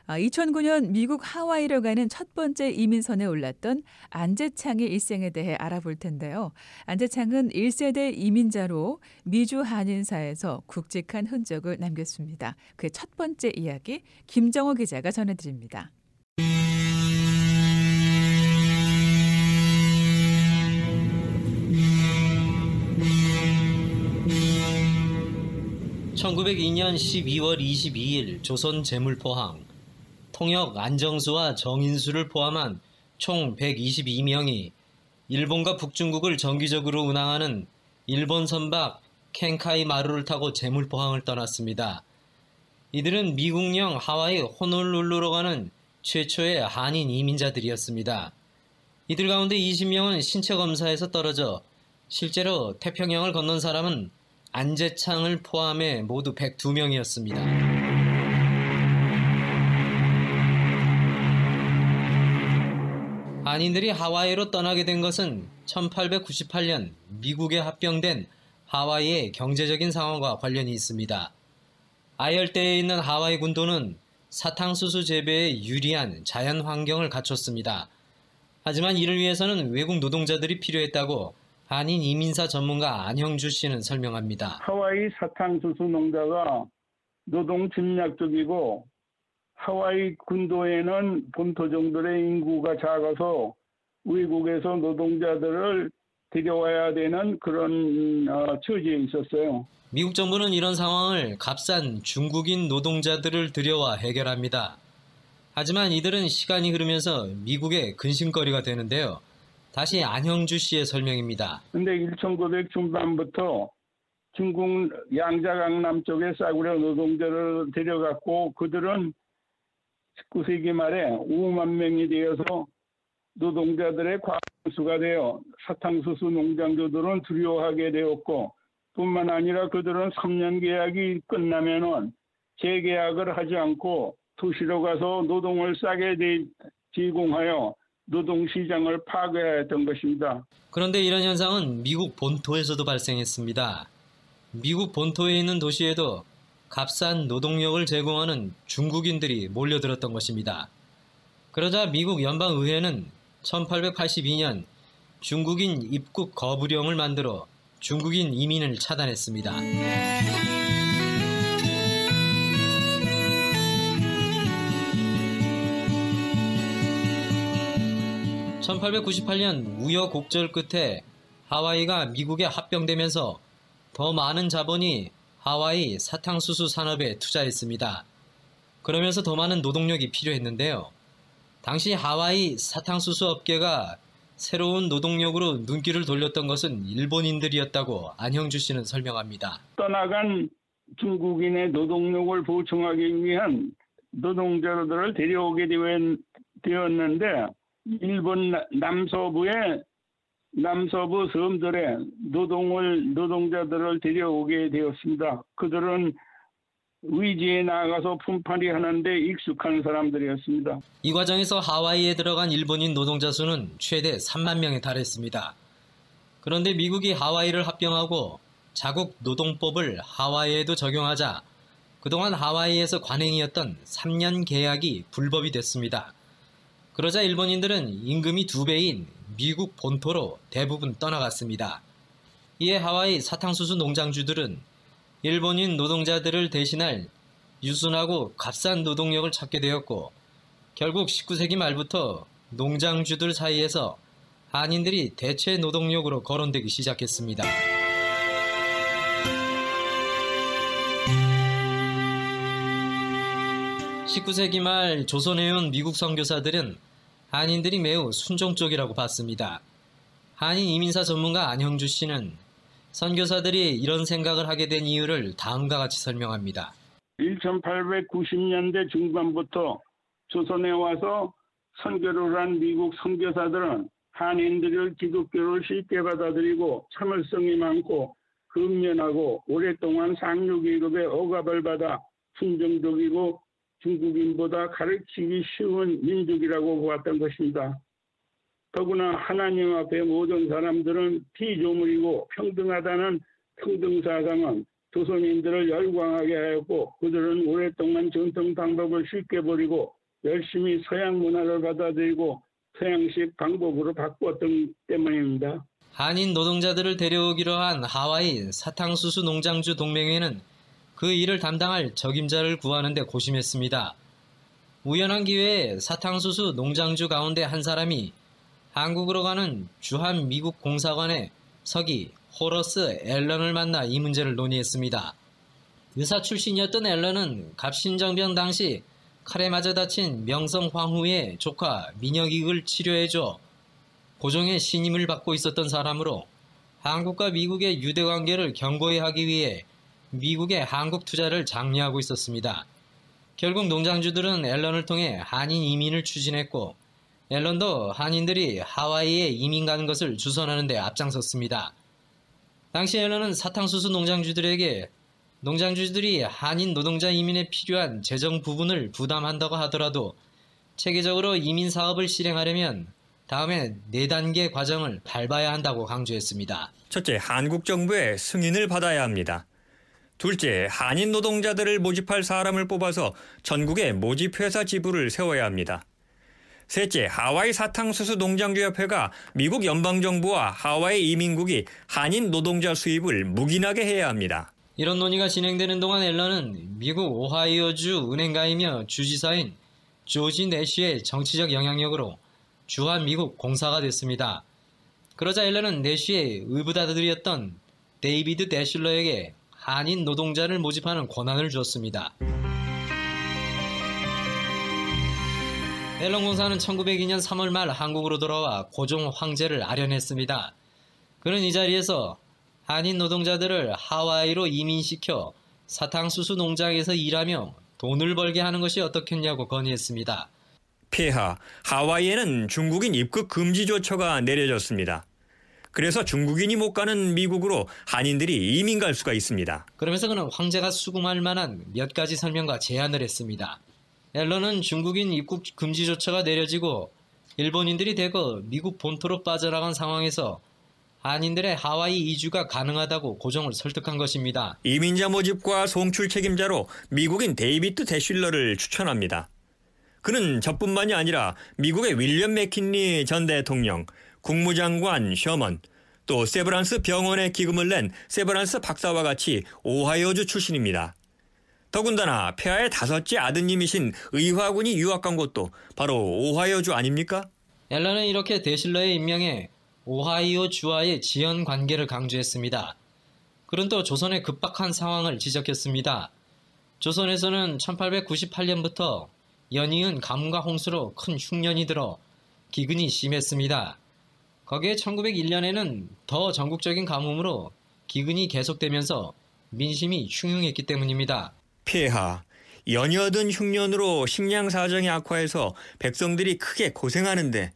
2009년 아, 미국 하와이로 가는 첫 번째 이민선에 올랐던 안재창의 일생에 대해 알아볼 텐데요. 안재창은 1세대 이민자로 미주 한인사에서 굵직한 흔적을 남겼습니다. 그의 첫 번째 이야기 김정호 기자가 전해드립니다. 1902년 12월 22일 조선 재물포항 통역 안정수와 정인수를 포함한 총 122명이 일본과 북중국을 정기적으로 운항하는 일본 선박 켄카이 마루를 타고 재물포항을 떠났습니다. 이들은 미국령 하와이 호놀룰루로 가는 최초의 한인 이민자들이었습니다. 이들 가운데 20명은 신체 검사에서 떨어져 실제로 태평양을 건넌 사람은 안재창을 포함해 모두 102명이었습니다. 한인들이 하와이로 떠나게 된 것은 1898년 미국에 합병된 하와이의 경제적인 상황과 관련이 있습니다. 아열대에 있는 하와이 군도는 사탕수수 재배에 유리한 자연 환경을 갖췄습니다. 하지만 이를 위해서는 외국 노동자들이 필요했다고 한인 이민사 전문가 안형주 씨는 설명합니다. 하와이 사탕수수 농자가 노동 침략적이고 하와이 군도에는 본토종들의 인구가 작아서 외국에서 노동자들을 데려와야 되는 그런 어, 처지에 있었어요. 미국 정부는 이런 상황을 값싼 중국인 노동자들을 들여와 해결합니다. 하지만 이들은 시간이 흐르면서 미국의 근심거리가 되는데요. 다시 안형주 씨의 설명입니다. 근데 1900 중반부터 중국 양자강 남 쪽에 싸구려 노동자를 데려갔고 그들은 19세기 말에 5만 명이 되어서 노동자들의 과수가 되어 사탕수수 농장주들은 두려워하게 되었고 뿐만 아니라 그들은 3년 계약이 끝나면은 재계약을 하지 않고 도시로 가서 노동을 싸게 제공하여 노동시장을 파괴했던 것입니다. 그런데 이런 현상은 미국 본토에서도 발생했습니다. 미국 본토에 있는 도시에도 값싼 노동력을 제공하는 중국인들이 몰려들었던 것입니다. 그러자 미국 연방의회는 1882년 중국인 입국 거부령을 만들어 중국인 이민을 차단했습니다. 1898년 우여곡절 끝에 하와이가 미국에 합병되면서 더 많은 자본이 하와이 사탕수수 산업에 투자했습니다. 그러면서 더 많은 노동력이 필요했는데요. 당시 하와이 사탕수수 업계가 새로운 노동력으로 눈길을 돌렸던 것은 일본인들이었다고 안형주 씨는 설명합니다. 떠나간 중국인의 노동력을 보충하기 위한 노동자들을 데려오게 되었는데 일본 남서부의 남서부 섬들에 노동을 노동자들을 데려오게 되었습니다. 그들은 의지에 나가서 품팔이 하는데 익숙한 사람들이었습니다. 이 과정에서 하와이에 들어간 일본인 노동자 수는 최대 3만 명에 달했습니다. 그런데 미국이 하와이를 합병하고 자국 노동법을 하와이에도 적용하자 그동안 하와이에서 관행이었던 3년 계약이 불법이 됐습니다. 그러자 일본인들은 임금이 두 배인 미국 본토로 대부분 떠나갔습니다. 이에 하와이 사탕수수 농장주들은 일본인 노동자들을 대신할 유순하고 값싼 노동력을 찾게 되었고 결국 19세기 말부터 농장주들 사이에서 한인들이 대체 노동력으로 거론되기 시작했습니다. 19세기 말 조선에 온 미국 선교사들은 한인들이 매우 순종적이라고 봤습니다. 한인 이민사 전문가 안형주 씨는 선교사들이 이런 생각을 하게 된 이유를 다음과 같이 설명합니다. 1890년대 중반부터 조선에 와서 선교를 한 미국 선교사들은 한인들을 기독교를 쉽게 받아들이고 참을성이 많고 근면하고 오랫동안 상류 계급의 억압을 받아 순종적이고 중국인보다 가르치기 쉬운 민족이라고 보았던 것입니다. 더구나 하나님 앞에 모든 사람들은 피조물이고 평등하다는 평등사상은 조선인들을 열광하게 하였고 그들은 오랫동안 전통 방법을 쉽게 버리고 열심히 서양 문화를 받아들이고 서양식 방법으로 바꾸었던 때문입니다. 한인 노동자들을 데려오기로 한 하와이 사탕수수 농장주 동맹회는 그 일을 담당할 적임자를 구하는 데 고심했습니다. 우연한 기회에 사탕수수 농장주 가운데 한 사람이 한국으로 가는 주한 미국 공사관의 서기 호러스 앨런을 만나 이 문제를 논의했습니다. 의사 출신이었던 앨런은 갑신정병 당시 칼에 맞아 다친 명성 황후의 조카 민혁익을 치료해줘 고종의 신임을 받고 있었던 사람으로 한국과 미국의 유대 관계를 견고히 하기 위해 미국의 한국 투자를 장려하고 있었습니다. 결국 농장주들은 앨런을 통해 한인 이민을 추진했고 앨런도 한인들이 하와이에 이민 가는 것을 주선하는 데 앞장섰습니다. 당시 앨런은 사탕수수 농장주들에게 농장주들이 한인 노동자 이민에 필요한 재정 부분을 부담한다고 하더라도 체계적으로 이민 사업을 실행하려면 다음에 네 단계 과정을 밟아야 한다고 강조했습니다. 첫째, 한국 정부의 승인을 받아야 합니다. 둘째, 한인 노동자들을 모집할 사람을 뽑아서 전국에 모집회사 지부를 세워야 합니다. 셋째, 하와이 사탕수수 농장주 협회가 미국 연방정부와 하와이 이민국이 한인 노동자 수입을 묵인하게 해야 합니다. 이런 논의가 진행되는 동안 앨런은 미국 오하이오주 은행가이며 주지사인 조지 내쉬의 정치적 영향력으로 주한 미국 공사가 됐습니다. 그러자 앨런은 내쉬의 의붓아들이었던 데이비드 데실러에게 한인 노동자를 모집하는 권한을 주었습니다. 앨런 공사는 1902년 3월 말 한국으로 돌아와 고종 황제를 아련했습니다. 그는 이 자리에서 한인 노동자들을 하와이로 이민시켜 사탕수수 농장에서 일하며 돈을 벌게 하는 것이 어떻겠냐고 건의했습니다. 폐하, 하와이에는 중국인 입국 금지 조처가 내려졌습니다. 그래서 중국인이 못 가는 미국으로 한인들이 이민 갈 수가 있습니다. 그러면서 그는 황제가 수긍할 만한 몇 가지 설명과 제안을 했습니다. 앨런은 중국인 입국 금지 조처가 내려지고 일본인들이 대거 미국 본토로 빠져나간 상황에서 한인들의 하와이 이주가 가능하다고 고종을 설득한 것입니다. 이민자 모집과 송출 책임자로 미국인 데이비드 데슐러를 추천합니다. 그는 저뿐만이 아니라 미국의 윌리엄 맥킨리 전 대통령, 국무장관 셔먼, 또 세브란스 병원에 기금을 낸 세브란스 박사와 같이 오하이오주 출신입니다. 더군다나 폐하의 다섯째 아드님이신 의화군이 유학 간 곳도 바로 오하이오주 아닙니까? 앨런은 이렇게 데실러의 임명에 오하이오 주와의 지연 관계를 강조했습니다. 그는 또 조선의 급박한 상황을 지적했습니다. 조선에서는 1898년부터 연이은 가뭄과 홍수로 큰 흉년이 들어 기근이 심했습니다. 거기에 1901년에는 더 전국적인 가뭄으로 기근이 계속되면서 민심이 흉흉했기 때문입니다. 폐하, 연이어든 흉년으로 식량 사정이 악화해서 백성들이 크게 고생하는데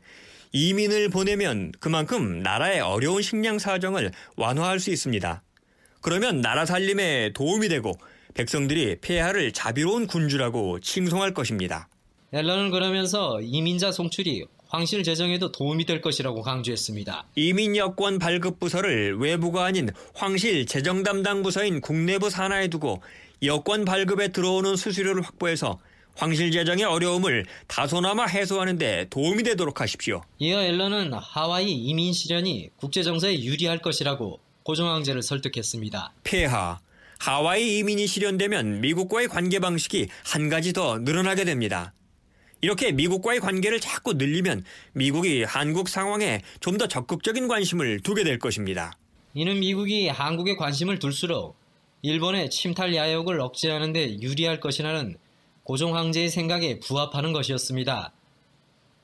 이민을 보내면 그만큼 나라의 어려운 식량 사정을 완화할 수 있습니다. 그러면 나라 살림에 도움이 되고 백성들이 폐하를 자비로운 군주라고 칭송할 것입니다. 앨런은 그러면서 이민자 송출이 황실 재정에도 도움이 될 것이라고 강조했습니다. 이민 여권 발급 부서를 외부가 아닌 황실 재정 담당 부서인 국내부 산하에 두고 여권 발급에 들어오는 수수료를 확보해서 황실 재정의 어려움을 다소나마 해소하는 데 도움이 되도록 하십시오. 이어 앨런은 하와이 이민 실현이 국제 정세에 유리할 것이라고 고종 황제를 설득했습니다. 폐하, 하와이 이민이 실현되면 미국과의 관계 방식이 한 가지 더 늘어나게 됩니다. 이렇게 미국과의 관계를 자꾸 늘리면 미국이 한국 상황에 좀 더 적극적인 관심을 두게 될 것입니다. 이는 미국이 한국에 관심을 둘수록 일본의 침탈 야욕을 억제하는 데 유리할 것이라는 고종 황제의 생각에 부합하는 것이었습니다.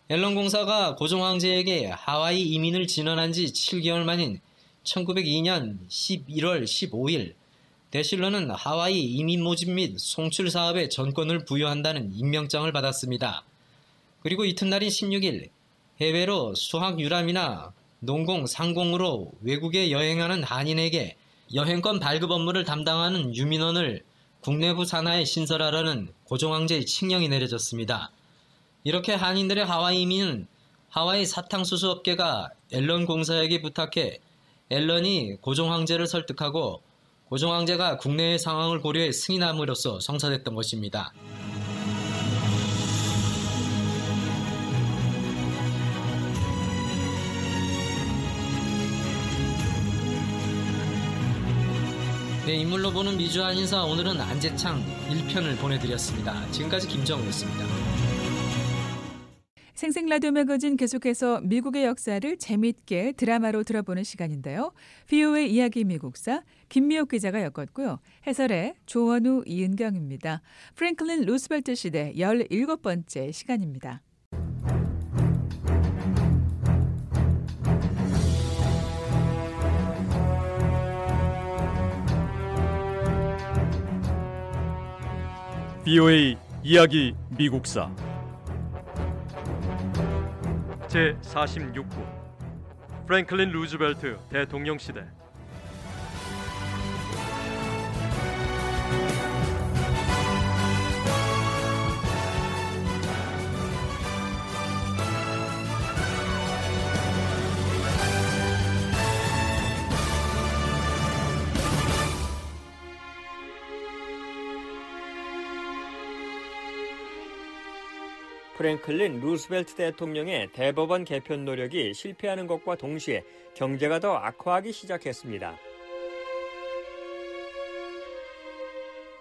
앨런 공사가 고종 황제에게 하와이 이민을 진언한 지 7개월 만인 1902년 11월 15일 데실러는 하와이 이민 모집 및 송출 사업에 전권을 부여한다는 임명장을 받았습니다. 그리고 이튿날인 16일 해외로 수학 유람이나 농공, 상공으로 외국에 여행하는 한인에게 여행권 발급 업무를 담당하는 유민원을 국내부 산하에 신설하라는 고종황제의 칙령이 내려졌습니다. 이렇게 한인들의 하와이 이민은 하와이 사탕수수 업계가 앨런 공사에게 부탁해 앨런이 고종황제를 설득하고 고종 황제가 국내의 상황을 고려해 승인함으로써 성사됐던 것입니다. 네, 인물로 보는 미주 한 인사 오늘은 안재창 1편을 보내드렸습니다. 지금까지 김정우였습니다. 생생 라디오 매거진 계속해서 미국의 역사를 재미있게 드라마로 들어보는 시간인데요. 비오의 이야기 미국사 김미옥 기자가 엮었고요. 해설의 조원우 이은경입니다. 프랭클린 루스벨트 시대 17번째 시간입니다. 비오의 이야기 미국사 제46부. 프랭클린 루즈벨트 대통령 시대 프랭클린 루스벨트 대통령의 대법원 개편 노력이 실패하는 것과 동시에 경제가 더 악화하기 시작했습니다.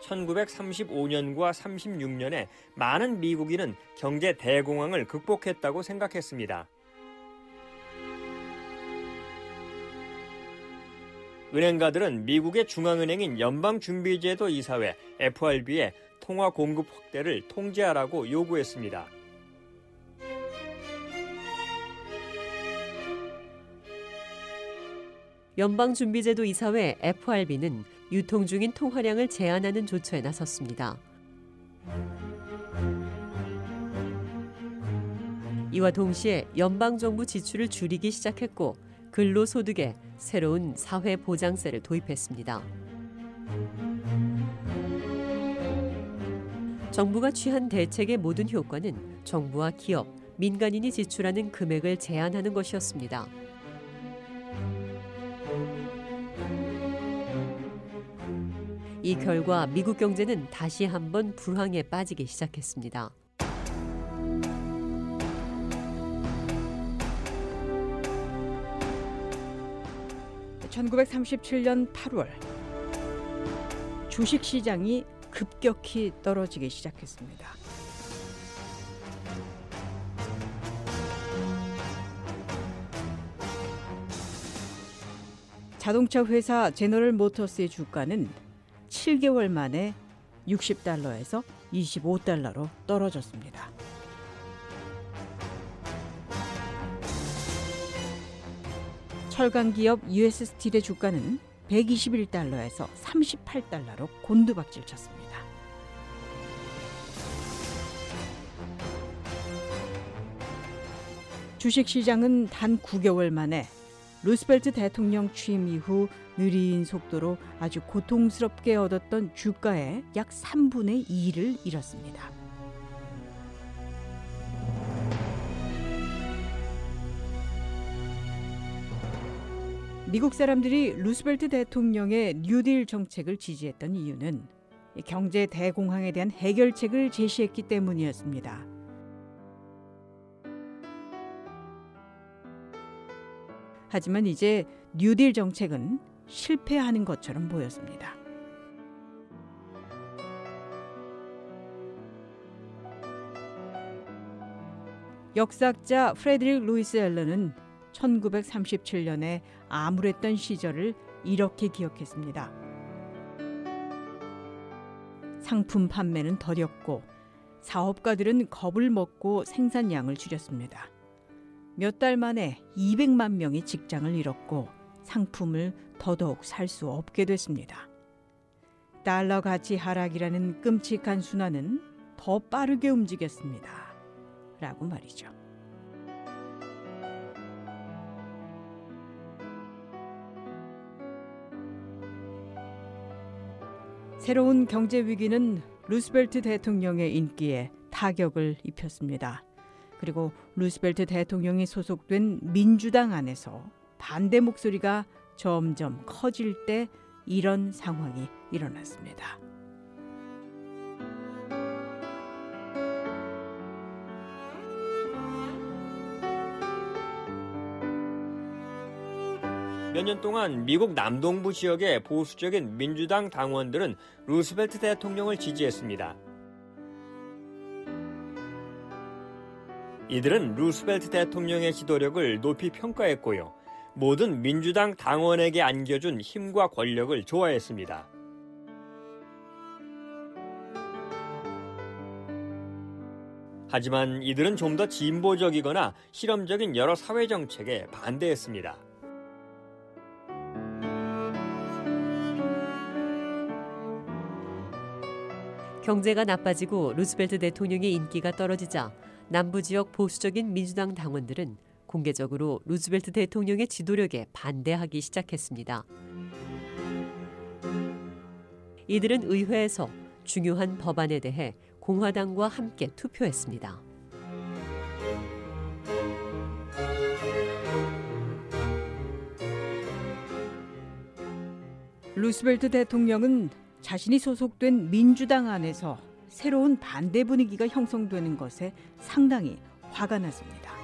1935년과 36년에 많은 미국인은 경제 대공황을 극복했다고 생각했습니다. 은행가들은 미국의 중앙은행인 연방준비제도 이사회 FRB에 통화 공급 확대를 통제하라고 요구했습니다. 연방준비제도 이사회 FRB는 유통 중인 통화량을 제한하는 조처에 나섰습니다. 이와 동시에 연방정부 지출을 줄이기 시작했고 근로소득에 새로운 사회보장세를 도입했습니다. 정부가 취한 대책의 모든 효과는 정부와 기업, 민간인이 지출하는 금액을 제한하는 것이었습니다. 이 결과 미국 경제는 다시 한번 불황에 빠지기 시작했습니다. (1937년 8월) 주식 시장이 급격히 떨어지기 시작했습니다. 자동차 회사 제너럴 모터스의 주가는 7개월 만에 60달러에서 25달러로 떨어졌습니다. 철강 기업 US 스틸의 주가는 121달러에서 38달러로 곤두박질 쳤습니다. 주식 시장은 단 9개월 만에 루스벨트 대통령 취임 이후 느린 속도로 아주 고통스럽게 얻었던 주가의 약 3분의 2를 잃었습니다. 미국 사람들이 루스벨트 대통령의 뉴딜 정책을 지지했던 이유는 경제 대공황에 대한 해결책을 제시했기 때문이었습니다. 하지만 이제 뉴딜 정책은 실패하는 것처럼 보였습니다. 역사학자 프레드릭 루이스 앨런은 1937년에 암울했던 시절을 이렇게 기억했습니다. 상품 판매는 더뎠고 사업가들은 겁을 먹고 생산량을 줄였습니다. 몇 달 만에 200만 명이 직장을 잃었고 상품을 더더욱 살 수 없게 됐습니다. 달러 가치 하락이라는 끔찍한 순환은 더 빠르게 움직였습니다. 라고 말이죠. 새로운 경제 위기는 루스벨트 대통령의 인기에 타격을 입혔습니다. 그리고 루스벨트 대통령이 소속된 민주당 안에서 반대 목소리가 점점 커질 때 이런 상황이 일어났습니다. 몇년 동안 미국 남동부 지역의 보수적인 민주당 당원들은 루스벨트 대통령을 지지했습니다. 이들은 루스벨트 대통령의 지도력을 높이 평가했고요. 모든 민주당 당원에게 안겨준 힘과 권력을 좋아했습니다. 하지만 이들은 좀 더 진보적이거나 실험적인 여러 사회 정책에 반대했습니다. 경제가 나빠지고 루스벨트 대통령의 인기가 떨어지자 남부 지역 보수적인 민주당 당원들은 공개적으로 루스벨트 대통령의 지도력에 반대하기 시작했습니다. 이들은 의회에서 중요한 법안에 대해 공화당과 함께 투표했습니다. 루스벨트 대통령은 자신이 소속된 민주당 안에서 새로운 반대 분위기가 형성되는 것에 상당히 화가 났습니다.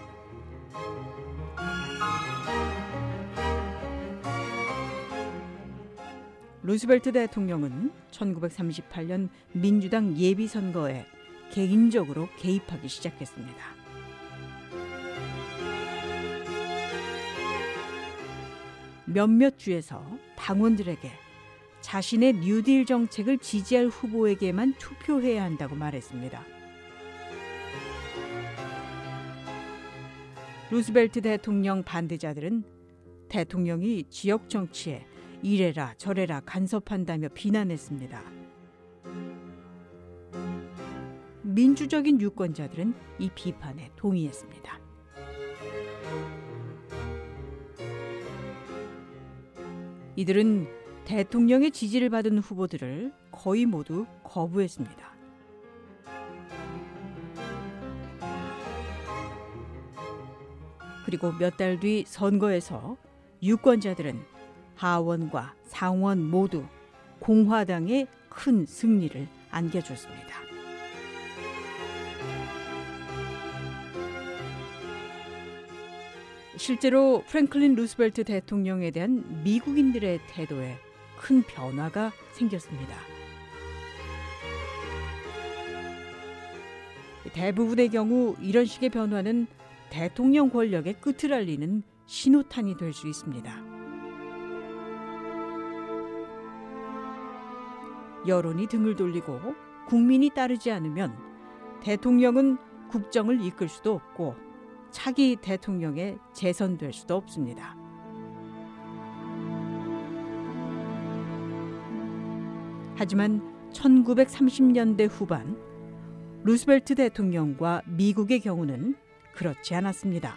루스벨트 대통령은 1938년 민주당 예비선거에 개인적으로 개입하기 시작했습니다. 몇몇 주에서 당원들에게 자신의 뉴딜 정책을 지지할 후보에게만 투표해야 한다고 말했습니다. 루스벨트 대통령 반대자들은 대통령이 지역 정치에 이래라 저래라 간섭한다며 비난했습니다. 민주적인 유권자들은 이 비판에 동의했습니다. 이들은 대통령의 지지를 받은 후보들을 거의 모두 거부했습니다. 그리고 몇 달 뒤 선거에서 유권자들은 하원과 상원 모두 공화당의 큰 승리를 안겨줬습니다. 실제로 프랭클린 루스벨트 대통령에 대한 미국인들의 태도에 큰 변화가 생겼습니다. 대부분의 경우 이런 식의 변화는 대통령 권력의 끝을 알리는 신호탄이 될 수 있습니다. 여론이 등을 돌리고 국민이 따르지 않으면 대통령은 국정을 이끌 수도 없고 차기 대통령에 재선될 수도 없습니다. 하지만 1930년대 후반 루스벨트 대통령과 미국의 경우는 그렇지 않았습니다.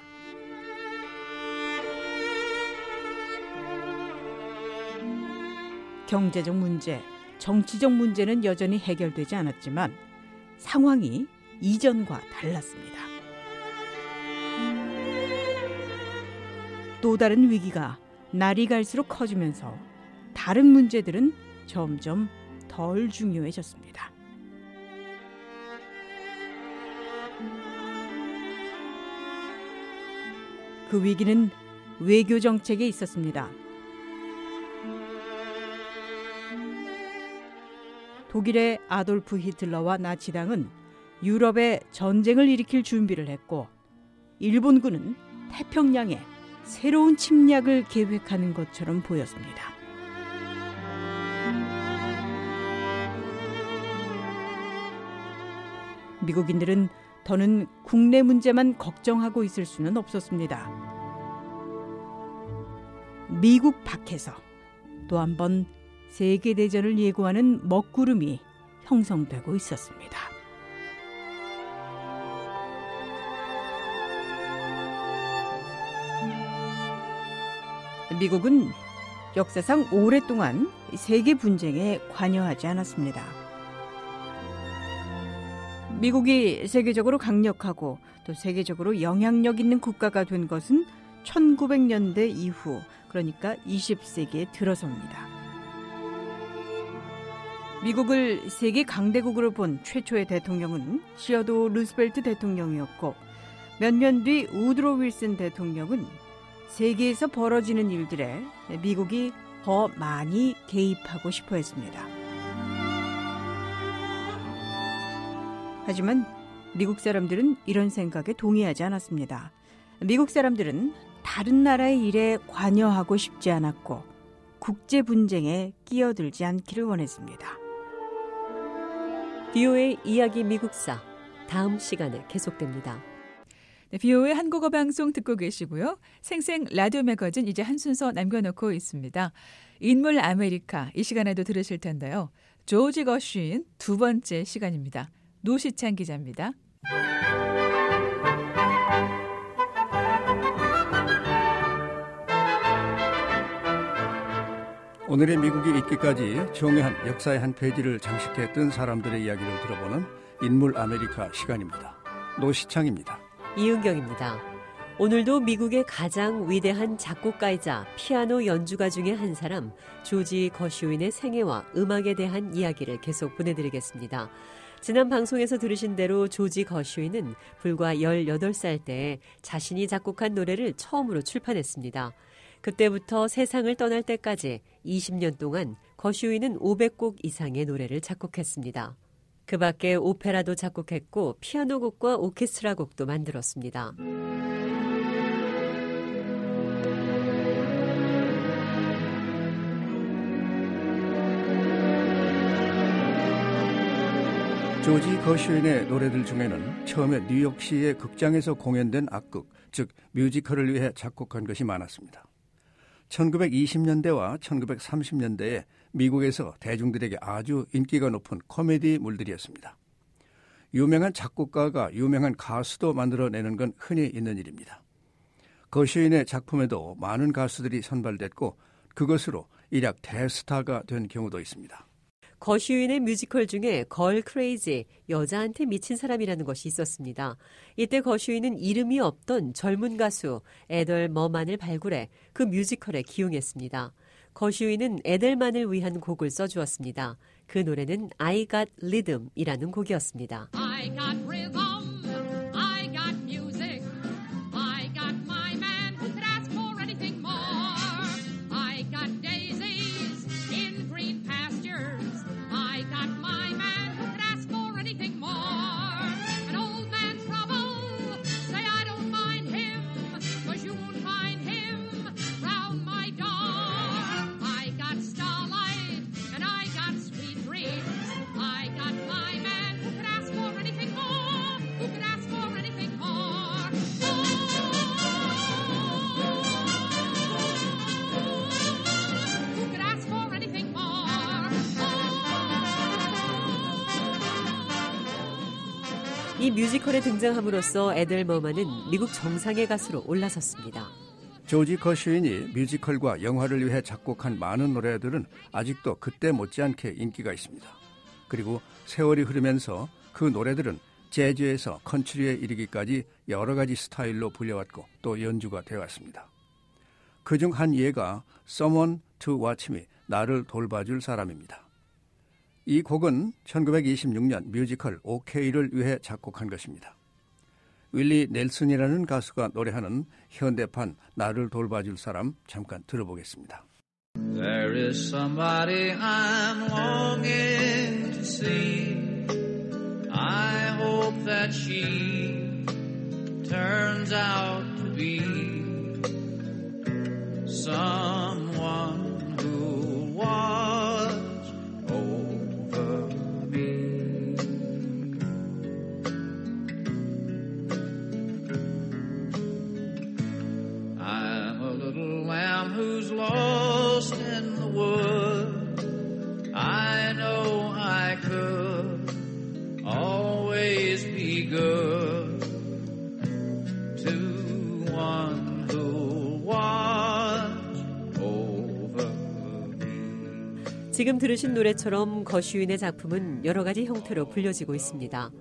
경제적 문제, 정치적 문제는 여전히 해결되지 않았지만 상황이 이전과 달랐습니다. 또 다른 위기가 날이 갈수록 커지면서 다른 문제들은 점점 덜 중요해졌습니다. 그 위기는 외교 정책에 있었습니다. 독일의 아돌프 히틀러와 나치당은 유럽에 전쟁을 일으킬 준비를 했고 일본군은 태평양에 새로운 침략을 계획하는 것처럼 보였습니다. 미국인들은 더는 국내 문제만 걱정하고 있을 수는 없었습니다. 미국 밖에서 또 한 번 세계대전을 예고하는 먹구름이 형성되고 있었습니다. 미국은 역사상 오랫동안 세계 분쟁에 관여하지 않았습니다. 미국이 세계적으로 강력하고 또 세계적으로 영향력 있는 국가가 된 것은 1900년대 이후 그러니까 20세기에 들어서입니다. 미국을 세계 강대국으로 본 최초의 대통령은 시어도 루스벨트 대통령이었고 몇 년 뒤 우드로 윌슨 대통령은 세계에서 벌어지는 일들에 미국이 더 많이 개입하고 싶어 했습니다. 하지만 미국 사람들은 이런 생각에 동의하지 않았습니다. 미국 사람들은 다른 나라의 일에 관여하고 싶지 않았고 국제 분쟁에 끼어들지 않기를 원했습니다. VOA 이야기 미국사 다음 시간에 계속됩니다. 네, VOA 한국어 방송 듣고 계시고요. 생생 라디오 매거진 이제 한 순서 남겨놓고 있습니다. 인물 아메리카 이 시간에도 들으실 텐데요. 조지 거슈인 두 번째 시간입니다. 노시창 기자입니다. 오늘의 미국이 있기까지 중요한 역사의 한 페이지를 장식했던 사람들의 이야기를 들어보는 인물 아메리카 시간입니다. 노시창입니다. 이은경입니다. 오늘도 미국의 가장 위대한 작곡가이자 피아노 연주가 중의 한 사람 조지 거슈인의 생애와 음악에 대한 이야기를 계속 보내드리겠습니다. 지난 방송에서 들으신 대로 조지 거슈인은 불과 18살 때 자신이 작곡한 노래를 처음으로 출판했습니다. 그때부터 세상을 떠날 때까지 20년 동안 거슈이는 500곡 이상의 노래를 작곡했습니다. 그 밖에 오페라도 작곡했고 피아노 곡과 오케스트라 곡도 만들었습니다. 조지 거슈인의 노래들 중에는 처음에 뉴욕시의 극장에서 공연된 악극, 즉 뮤지컬을 위해 작곡한 것이 많았습니다. 1920년대와 1930년대에 미국에서 대중들에게 아주 인기가 높은 코미디 물들이었습니다. 유명한 작곡가가 유명한 가수도 만들어내는 건 흔히 있는 일입니다. 거슈인의 작품에도 많은 가수들이 선발됐고 그것으로 일약 대스타가 된 경우도 있습니다. 거슈인의 뮤지컬 중에 걸 크레이지, 여자한테 미친 사람이라는 것이 있었습니다. 이때 거슈인은 이름이 없던 젊은 가수 에덜 머만을 발굴해 그 뮤지컬에 기용했습니다. 거슈인은 에델만을 위한 곡을 써주었습니다. 그 노래는 I Got Rhythm이라는 곡이었습니다. 이 뮤지컬에 등장함으로써 에델 머만은 미국 정상의 가수로 올라섰습니다. 조지 거슈인이 뮤지컬과 영화를 위해 작곡한 많은 노래들은 아직도 그때 못지않게 인기가 있습니다. 그리고 세월이 흐르면서 그 노래들은 재즈에서 컨트리에 이르기까지 여러 가지 스타일로 불려왔고 또 연주가 되어왔습니다. 그중 한 예가 Someone to Watch Me, 나를 돌봐줄 사람입니다. 이 곡은 1926년 뮤지컬 OK를 위해 작곡한 것입니다. 윌리 넬슨이라는 가수가 노래하는 현대판 나를 돌봐줄 사람 잠깐 들어보겠습니다. There is somebody I'm longing to see. I hope that she turns out to be someone 지금 들으신 노래처럼 거슈인의 작품은 여러 가지 형태로 불려지고 있습니다.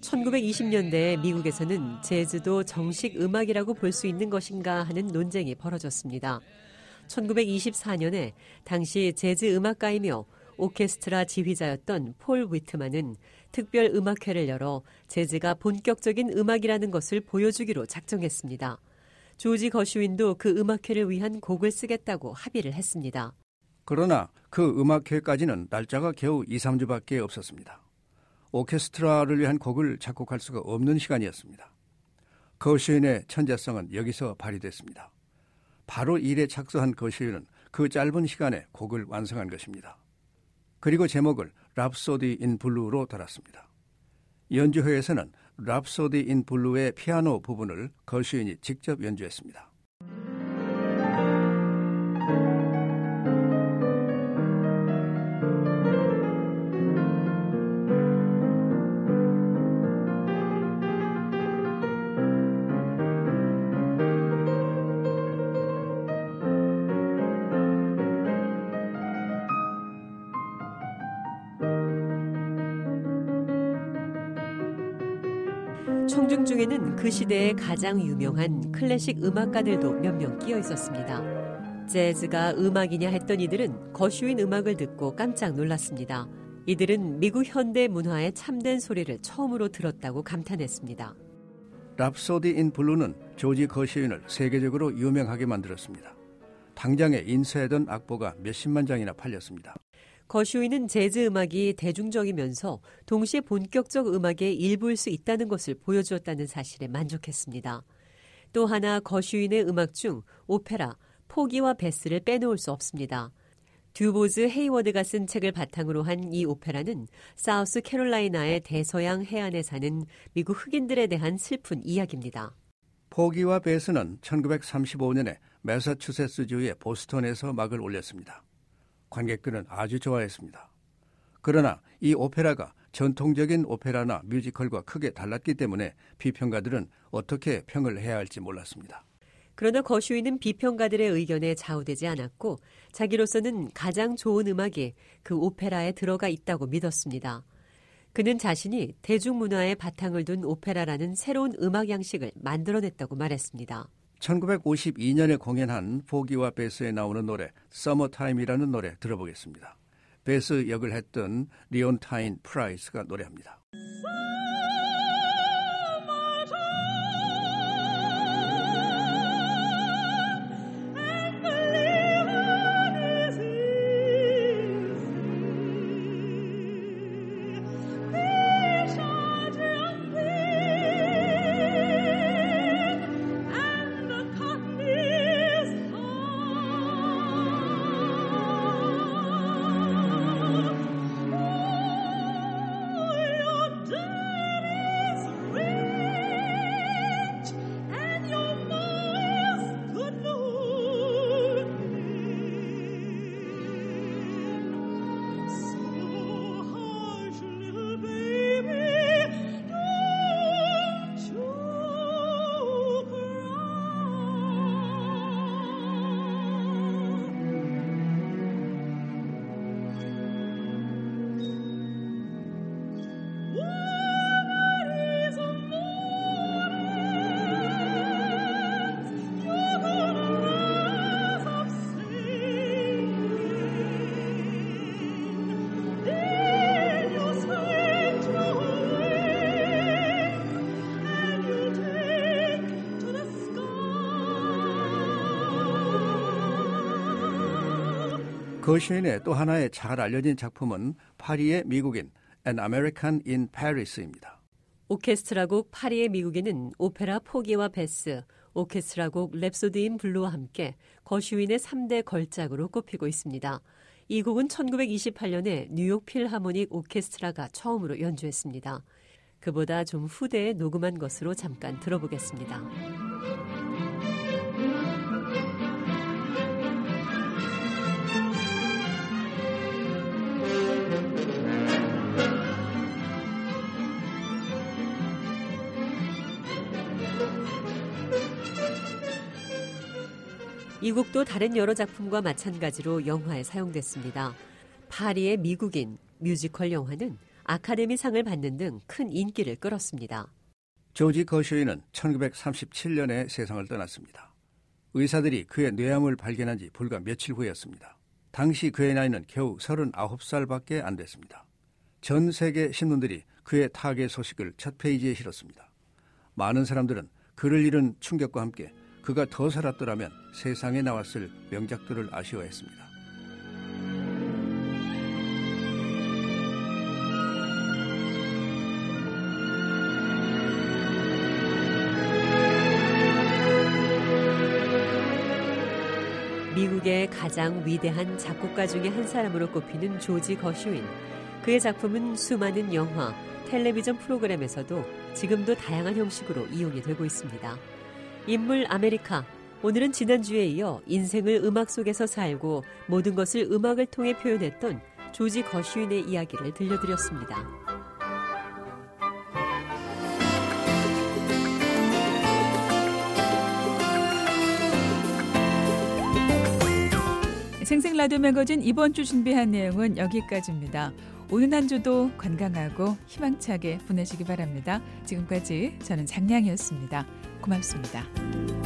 1920년대 미국에서는 재즈도 정식 음악이라고 볼 수 있는 것인가 하는 논쟁이 벌어졌습니다. 1924년에 당시 재즈 음악가이며 오케스트라 지휘자였던 폴 위트만은 특별 음악회를 열어 재즈가 본격적인 음악이라는 것을 보여주기로 작정했습니다. 조지 거슈인도 그 음악회를 위한 곡을 쓰겠다고 합의를 했습니다. 그러나 그 음악회까지는 날짜가 겨우 2, 3주밖에 없었습니다. 오케스트라를 위한 곡을 작곡할 수가 없는 시간이었습니다. 거슈인의 천재성은 여기서 발휘됐습니다. 바로 일에 착수한 거슈인은 그 짧은 시간에 곡을 완성한 것입니다. 그리고 제목을 Rhapsody in Blue로 달았습니다. 연주회에서는 Rhapsody in Blue의 피아노 부분을 거슈인이 직접 연주했습니다. 시대의 가장 유명한 클래식 음악가들도 몇 명 끼어 있었습니다. 재즈가 음악이냐 했던 이들은 거슈인 음악을 듣고 깜짝 놀랐습니다. 이들은 미국 현대 문화의 참된 소리를 처음으로 들었다고 감탄했습니다. Rhapsody in Blue는 조지 거슈인을 세계적으로 유명하게 만들었습니다. 당장에 인쇄하던 악보가 몇십만 장이나 팔렸습니다. 거슈인은 재즈 음악이 대중적이면서 동시에 본격적 음악의 일부일 수 있다는 것을 보여주었다는 사실에 만족했습니다. 또 하나 거슈인의 음악 중 오페라, 포기와 베스를 빼놓을 수 없습니다. 듀보즈 헤이워드가 쓴 책을 바탕으로 한 이 오페라는 사우스 캐롤라이나의 대서양 해안에 사는 미국 흑인들에 대한 슬픈 이야기입니다. 포기와 베스는 1935년에 매사추세츠주의 보스턴에서 막을 올렸습니다. 관객들은 아주 좋아했습니다. 그러나 이 오페라가 전통적인 오페라나 뮤지컬과 크게 달랐기 때문에 비평가들은 어떻게 평을 해야 할지 몰랐습니다. 그러나 거슈인은 비평가들의 의견에 좌우되지 않았고 자기로서는 가장 좋은 음악이 그 오페라에 들어가 있다고 믿었습니다. 그는 자신이 대중문화에 바탕을 둔 오페라라는 새로운 음악 양식을 만들어냈다고 말했습니다. 1952년에 공연한 포기와 베스에 나오는 노래 서머타임이라는 노래 들어보겠습니다. 베스 역을 했던 리온타인 프라이스가 노래합니다. 거슈인의 또 하나의 잘 알려진 작품은 파리의 미국인 An American in Paris입니다. 오케스트라곡 파리의 미국인은 오페라 포기와 베스, 오케스트라곡 Rhapsody in Blue와 함께 거슈인의 3대 걸작으로 꼽히고 있습니다. 이 곡은 1928년에 뉴욕 필하모닉 오케스트라가 처음으로 연주했습니다. 그보다 좀 후대에 녹음한 것으로 잠깐 들어보겠습니다. 이 곡도 다른 여러 작품과 마찬가지로 영화에 사용됐습니다. 파리의 미국인 뮤지컬 영화는 아카데미 상을 받는 등 큰 인기를 끌었습니다. 조지 거쇼이는 1937년에 세상을 떠났습니다. 의사들이 그의 뇌암을 발견한 지 불과 며칠 후였습니다. 당시 그의 나이는 겨우 39살밖에 안 됐습니다. 전 세계 신문들이 그의 타계 소식을 첫 페이지에 실었습니다. 많은 사람들은 그를 잃은 충격과 함께 그가 더 살았더라면 세상에 나왔을 명작들을 아쉬워했습니다. 미국의 가장 위대한 작곡가 중의 한 사람으로 꼽히는 조지 거슈인. 그의 작품은 수많은 영화, 텔레비전 프로그램에서도 지금도 다양한 형식으로 이용이 되고 있습니다. 인물 아메리카. 오늘은 지난주에 이어 인생을 음악 속에서 살고 모든 것을 음악을 통해 표현했던 조지 거슈인의 이야기를 들려드렸습니다. 생생 라디오 매거진 이번 주 준비한 내용은 여기까지입니다. 오는 한 주도 건강하고 희망차게 보내시기 바랍니다. 지금까지 저는 장량이었습니다. 고맙습니다.